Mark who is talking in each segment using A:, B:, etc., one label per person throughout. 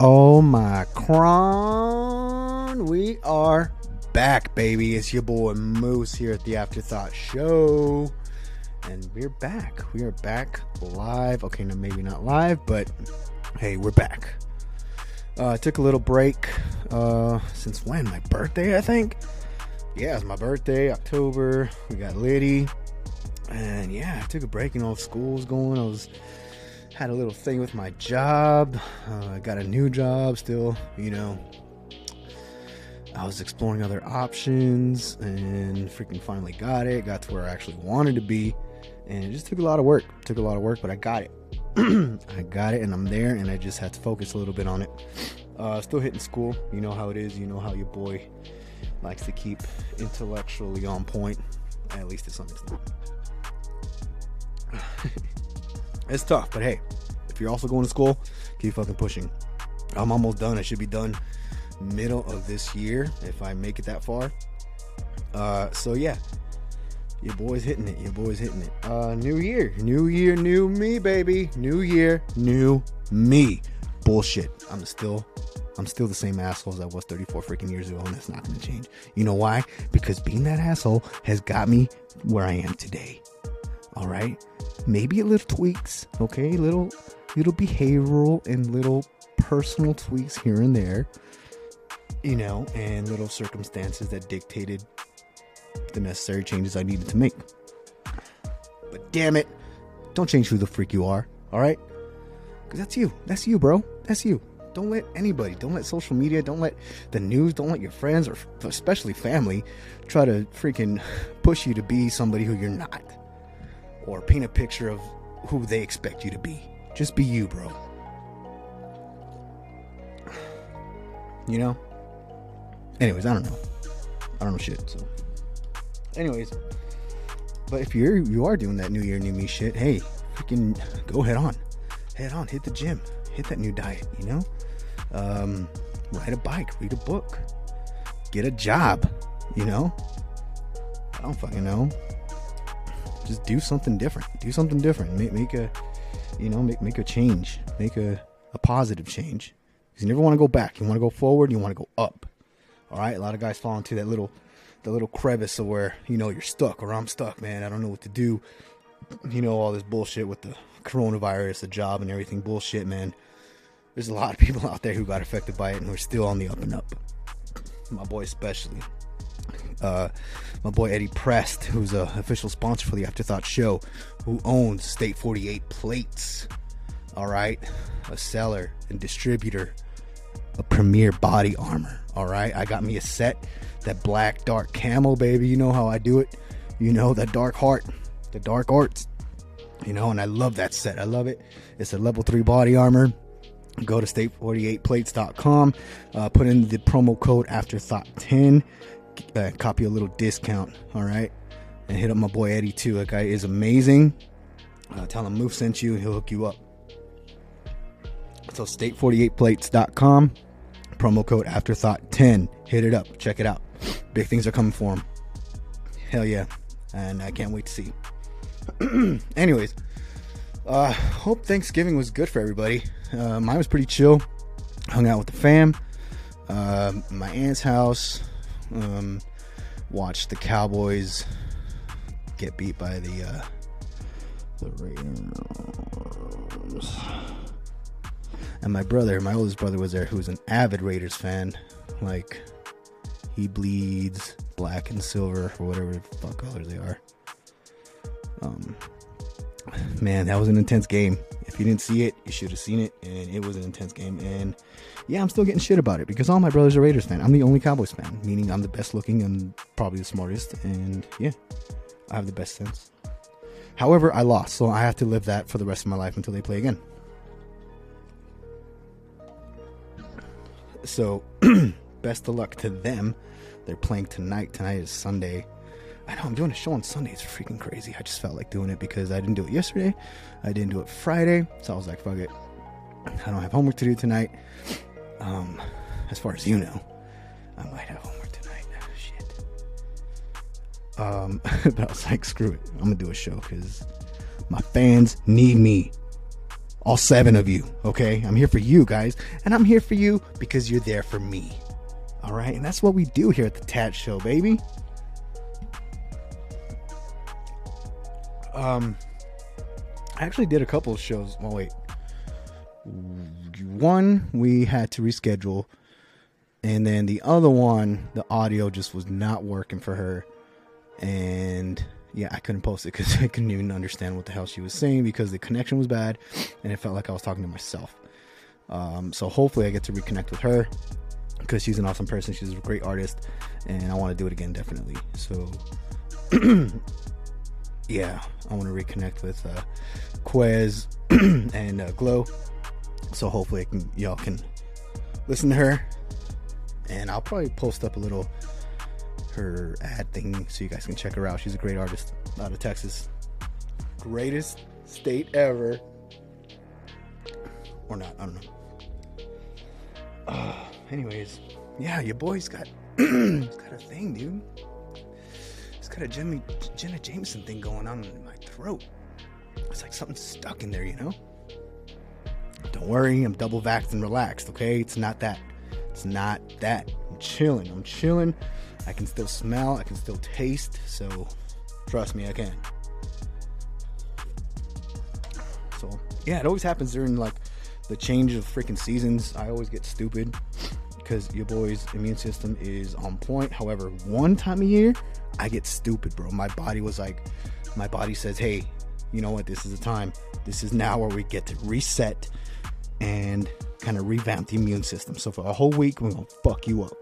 A: Omicron. We are back, baby. It's your boy Moose here at the Afterthought Show. And we're back. We are back live. Okay, no, maybe not live, but hey, we're back. Uh, I took a little break. Uh, since when? My birthday, I think. Yeah, it's my birthday, October. We got Liddy. And yeah, I took a break and all school's going. I was had a little thing with my job. Uh, I got a new job still, you know. I was exploring other options and freaking finally got it. Got to where I actually wanted to be. And it just took a lot of work. Took a lot of work, but I got it. I got it and I'm there and I just had to focus a little bit on it. Uh, still hitting school. You know how it is. You know how your boy likes to keep intellectually on point, at least to some extent. It's tough, but hey, if you're also going to school, keep fucking pushing. I'm almost done. I should be done middle of this year if I make it that far. Uh, so yeah, your boy's hitting it. Your boy's hitting it. Uh, new year, new year, new me, baby. New year, new me. Bullshit. I'm still, I'm still the same asshole as I was 34 freaking years ago, and that's not gonna change. You know why? Because being that asshole has got me where I am today. All right, maybe a little tweaks, okay, little, little behavioral and little personal tweaks here and there, you know, and little circumstances that dictated the necessary changes I needed to make. But damn it, don't change who the freak you are, all right? Because that's you. That's you, bro. That's you. Don't let anybody, don't let social media, don't let the news, don't let your friends, or especially family, try to freaking push you to be somebody who you're not. Or paint a picture of who they expect you to be. Just be you, bro. You know? Anyways, I don't know. I don't know shit, so anyways, but if you're you are doing that new year, new me shit, hey, freaking go head on, head on, hit the gym, hit that new diet, you know, um, ride a bike, read a book, get a job, you know. I don't fucking know. Just do something different. Do something different. Make make a, you know, make make a change. Make a a positive change. Because you never want to go back. You want to go forward. You want to go up. All right. A lot of guys fall into that little the little crevice of where you know you're stuck or I'm stuck, man. I don't know what to do. You know all this bullshit with the coronavirus, the job, and everything bullshit, man. There's a lot of people out there who got affected by it and who are still on the up and up. My boy, especially. Uh, my boy Eddie Prest, who's a official sponsor for the Afterthought Show, who owns State 48 Plates. All right, a seller and distributor a premier body armor. All right, I got me a set that black dark camel, baby. You know how I do it. You know that dark heart, the dark arts. You know, and I love that set. I love it. It's a level three body armor. Go to state48plates.com, uh, put in the promo code afterthought10, copy a little discount. All right, and hit up my boy Eddie too. That guy is amazing. Uh, tell him Moose sent you, and he'll hook you up. So state48plates.com, promo code afterthought10. Hit it up. Check it out. Big things are coming for him. Hell yeah. And I can't wait to see. Anyways, uh, hope Thanksgiving was good for everybody. Uh, mine was pretty chill. Hung out with the fam. Uh, my aunt's house. Um, watched the Cowboys get beat by the uh, the Raiders. And my brother, my oldest brother, was there, who's an avid Raiders fan. Like, he bleeds black and silver or whatever the fuck colors they are. Um, man, that was an intense game. If you didn't see it, you should have seen it, and it was an intense game. And yeah, I'm still getting shit about it because all my brothers are Raiders fan. I'm the only Cowboys fan, meaning I'm the best looking and probably the smartest, and yeah, I have the best sense. However, I lost, so I have to live that for the rest of my life until they play again. So, best of luck to them. They're playing tonight. Tonight is Sunday. I know I'm doing a show on Sunday. It's freaking crazy. I just felt like doing it because I didn't do it yesterday. I didn't do it Friday. So I was like, fuck it. I don't have homework to do tonight. Um, as far as you know, I might have homework tonight. shit. Um, but I was like, screw it. I'm gonna do a show because my fans need me. All seven of you, okay? I'm here for you guys, and I'm here for you because you're there for me. All right, and that's what we do here at the Tat Show, baby. Um, I actually did a couple of shows. Oh wait, one we had to reschedule, and then the other one, the audio just was not working for her, and yeah, I couldn't post it because I couldn't even understand what the hell she was saying because the connection was bad, and it felt like I was talking to myself. Um, so hopefully I get to reconnect with her because she's an awesome person. She's a great artist, and I want to do it again definitely. So yeah, I want to reconnect with uh, Quez and uh, Glow. So hopefully, can, y'all can listen to her, and I'll probably post up a little her ad thing so you guys can check her out. She's a great artist out of Texas, greatest state ever, or not? I don't know. Uh, anyways, yeah, your boy's got got a thing, dude. Got a Jimmy, Jenna Jameson thing going on in my throat. It's like something stuck in there, you know? Don't worry, I'm double vaxxed and relaxed, okay? It's not that. It's not that. I'm chilling. I'm chilling. I can still smell, I can still taste, so trust me, I can. So, yeah, it always happens during like the change of freaking seasons. I always get stupid because your boy's immune system is on point. However, one time a year, I get stupid, bro. My body was like, my body says, hey, you know what? This is the time. This is now where we get to reset and kind of revamp the immune system. So for a whole week, we're gonna fuck you up.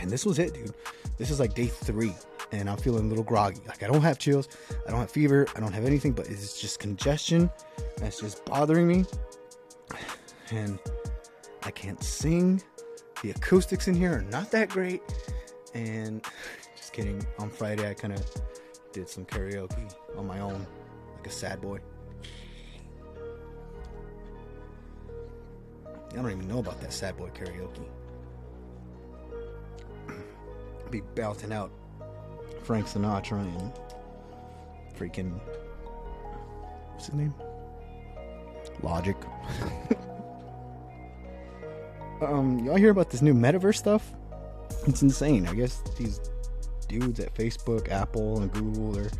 A: And this was it, dude. This is like day three, and I'm feeling a little groggy. Like I don't have chills, I don't have fever, I don't have anything, but it's just congestion that's just bothering me. And I can't sing. The acoustics in here are not that great. And just kidding. On Friday, I kind of did some karaoke on my own, like a sad boy. I don't even know about that sad boy karaoke. Be belting out Frank Sinatra and freaking what's his name? Logic. um, y'all hear about this new metaverse stuff? It's insane. I guess these dudes at Facebook, Apple, and Google, they're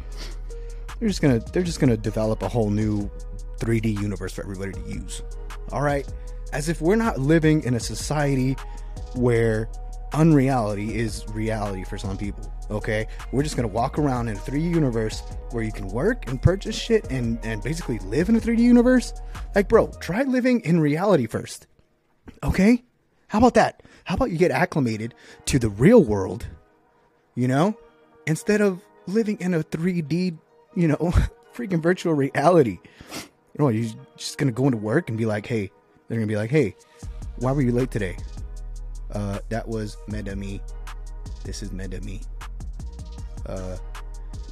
A: they're just gonna they're just gonna develop a whole new 3D universe for everybody to use. All right, as if we're not living in a society where unreality is reality for some people. Okay, we're just gonna walk around in a 3D universe where you can work and purchase shit and and basically live in a 3D universe. Like, bro, try living in reality first. Okay, how about that? How about you get acclimated to the real world you know, instead of living in a 3D, you know, freaking virtual reality. You know, you're just gonna go into work and be like, hey, they're gonna be like, hey, why were you late today? Uh, that was meta me. This is meta me. Uh,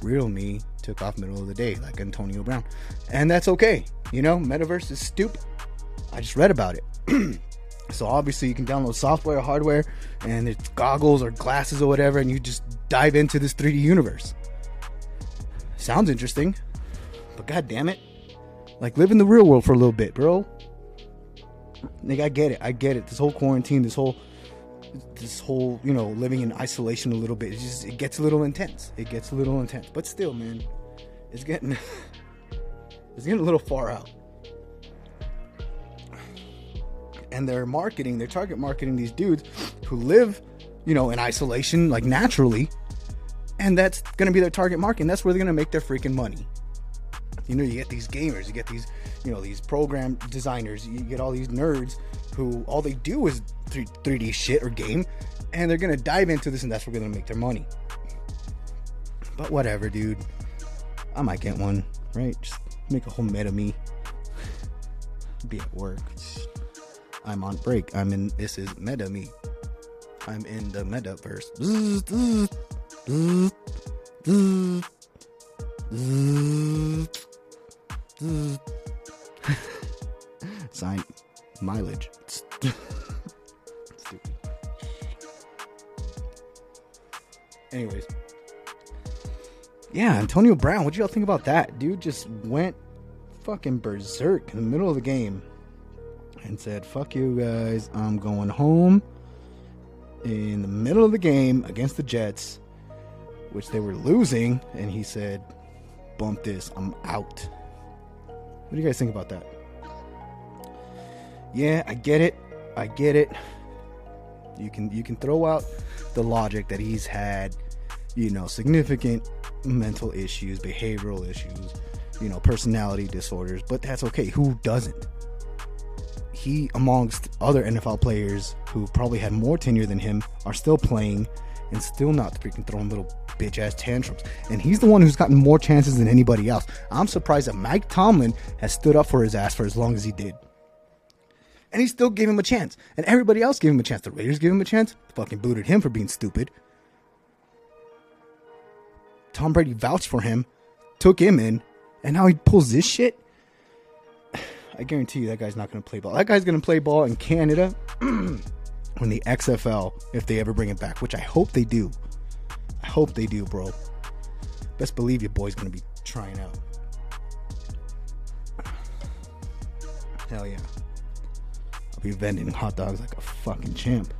A: real me took off middle of the day like Antonio Brown, and that's okay. You know, metaverse is stupid. I just read about it. So obviously you can download software or hardware and it's goggles or glasses or whatever and you just dive into this 3D universe. Sounds interesting. But god damn it. Like live in the real world for a little bit, bro. Like I get it. I get it. This whole quarantine, this whole this whole, you know, living in isolation a little bit. It just it gets a little intense. It gets a little intense. But still, man, it's getting it's getting a little far out and they're marketing, they're target marketing these dudes who live, you know, in isolation, like naturally, and that's gonna be their target market, and that's where they're gonna make their freaking money. You know, you get these gamers, you get these, you know, these program designers, you get all these nerds who all they do is 3, 3D shit or game, and they're gonna dive into this, and that's where they're gonna make their money. But whatever, dude. I might get one, right? Just make a whole meta me. Be at work. I'm on break. I'm in. This is meta me. I'm in the metaverse. Sign mileage. Stupid. Anyways. Yeah, Antonio Brown. What y'all think about that? Dude just went fucking berserk in the middle of the game and said, "Fuck you guys, I'm going home." In the middle of the game against the Jets, which they were losing, and he said, "Bump this, I'm out." What do you guys think about that? Yeah, I get it. I get it. You can you can throw out the logic that he's had, you know, significant mental issues, behavioral issues, you know, personality disorders, but that's okay. Who doesn't? He, amongst other NFL players who probably had more tenure than him, are still playing and still not freaking throwing little bitch ass tantrums. And he's the one who's gotten more chances than anybody else. I'm surprised that Mike Tomlin has stood up for his ass for as long as he did. And he still gave him a chance. And everybody else gave him a chance. The Raiders gave him a chance. Fucking booted him for being stupid. Tom Brady vouched for him, took him in, and now he pulls this shit. I guarantee you that guy's not going to play ball. That guy's going to play ball in Canada when the XFL, if they ever bring it back, which I hope they do. I hope they do, bro. Best believe your boy's going to be trying out. Hell yeah. I'll be vending hot dogs like a fucking champ.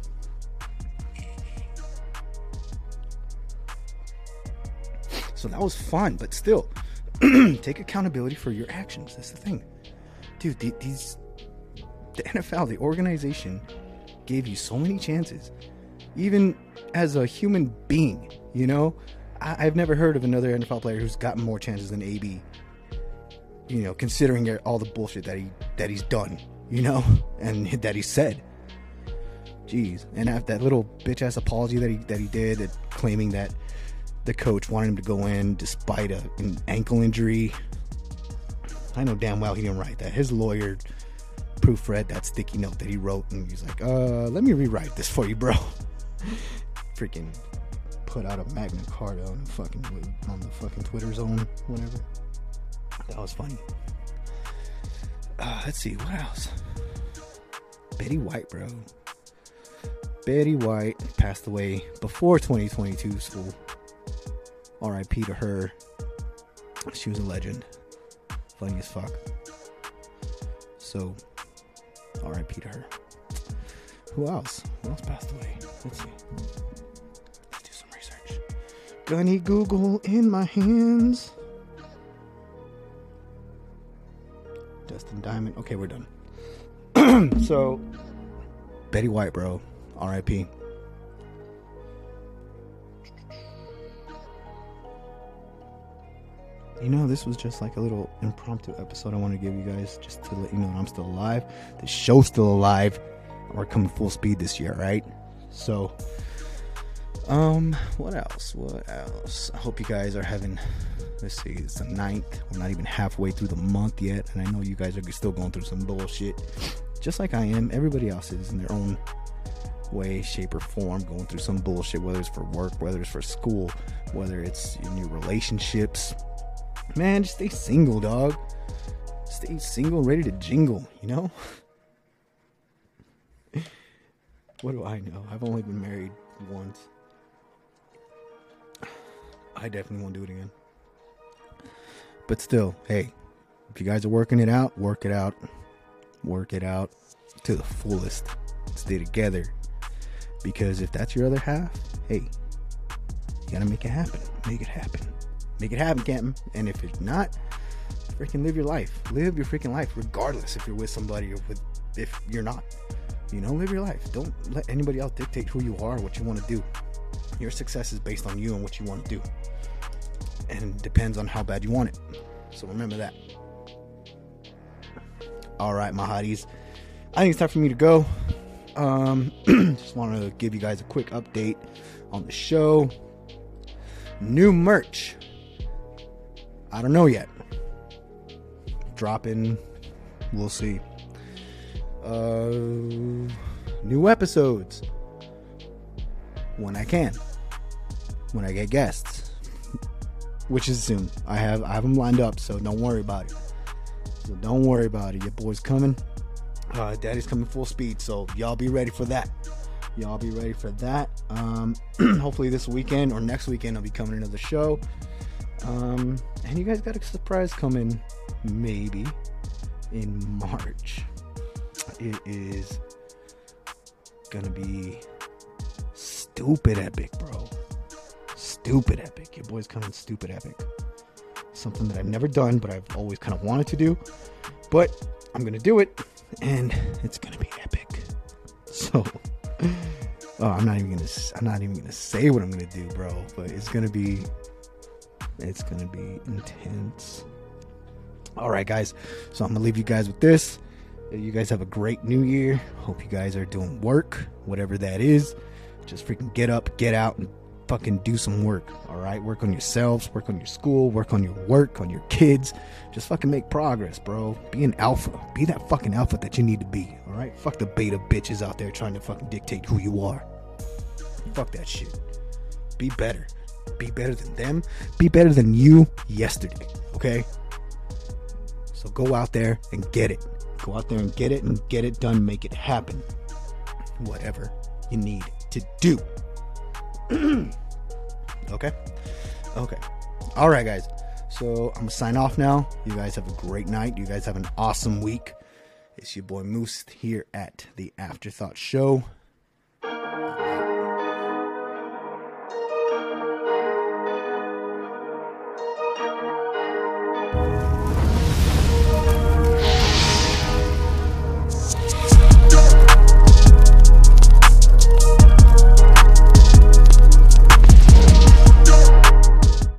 A: So that was fun, but still, take accountability for your actions. That's the thing, dude. The, these, the NFL, the organization, gave you so many chances, even as a human being. You know, I, I've never heard of another NFL player who's gotten more chances than AB. You know, considering all the bullshit that he that he's done, you know, and that he said. Jeez, and after that little bitch ass apology that he that he did, that claiming that the coach wanted him to go in despite a, an ankle injury. I know damn well he didn't write that. His lawyer proofread that sticky note that he wrote, and he's like, "Uh, let me rewrite this for you, bro." Freaking put out a Magna Carta on the fucking on the fucking Twitter zone, whatever. That was funny. Uh, let's see what else. Betty White, bro. Betty White passed away before 2022 school. RIP to her. She was a legend. Funny as fuck. So, RIP to her. Who else? Who else passed away? Let's see. Let's do some research. Gunny Google in my hands. Dustin Diamond. Okay, we're done. so, Betty White, bro. RIP. Know, this was just like a little impromptu episode I want to give you guys just to let you know that I'm still alive. The show's still alive. We're coming full speed this year, right? So, um, what else? What else? I hope you guys are having. Let's see, it's the 9th. We're not even halfway through the month yet, and I know you guys are still going through some bullshit, just like I am. Everybody else is in their own way, shape, or form going through some bullshit, whether it's for work, whether it's for school, whether it's in your relationships, Man, just stay single, dog. Stay single, ready to jingle, you know? what do I know? I've only been married once. I definitely won't do it again. But still, hey, if you guys are working it out, work it out. Work it out to the fullest. Stay together. Because if that's your other half, hey, you gotta make it happen. Make it happen. Make it happen, Canton. And if it's not, freaking live your life. Live your freaking life, regardless if you're with somebody or with if you're not. You know, live your life. Don't let anybody else dictate who you are, what you want to do. Your success is based on you and what you want to do. And depends on how bad you want it. So remember that. All right, my hotties. I think it's time for me to go. Um, just want to give you guys a quick update on the show. New merch I don't know yet. Dropping, we'll see. Uh, new episodes when I can, when I get guests, which is soon. I have I have them lined up, so don't worry about it. So don't worry about it. Your boy's coming. Uh, Daddy's coming full speed, so y'all be ready for that. Y'all be ready for that. Um, hopefully this weekend or next weekend I'll be coming another show. Um, and you guys got a surprise coming, maybe in March. It is gonna be stupid epic, bro. Stupid epic. Your boy's coming stupid epic. Something that I've never done, but I've always kind of wanted to do. But I'm gonna do it, and it's gonna be epic. So, oh, I'm not even gonna. I'm not even gonna say what I'm gonna do, bro. But it's gonna be. It's gonna be intense. All right, guys. So I'm gonna leave you guys with this. You guys have a great new year. Hope you guys are doing work, whatever that is. Just freaking get up, get out, and fucking do some work. All right, work on yourselves, work on your school, work on your work, on your kids. Just fucking make progress, bro. Be an alpha. Be that fucking alpha that you need to be. All right, fuck the beta bitches out there trying to fucking dictate who you are. Fuck that shit. Be better. Be better than them. Be better than you yesterday. Okay. So go out there and get it. Go out there and get it and get it done. Make it happen. Whatever you need to do. okay? Okay. All right, guys. So I'm going to sign off now. You guys have a great night. You guys have an awesome week. It's your boy Moose here at the Afterthought Show.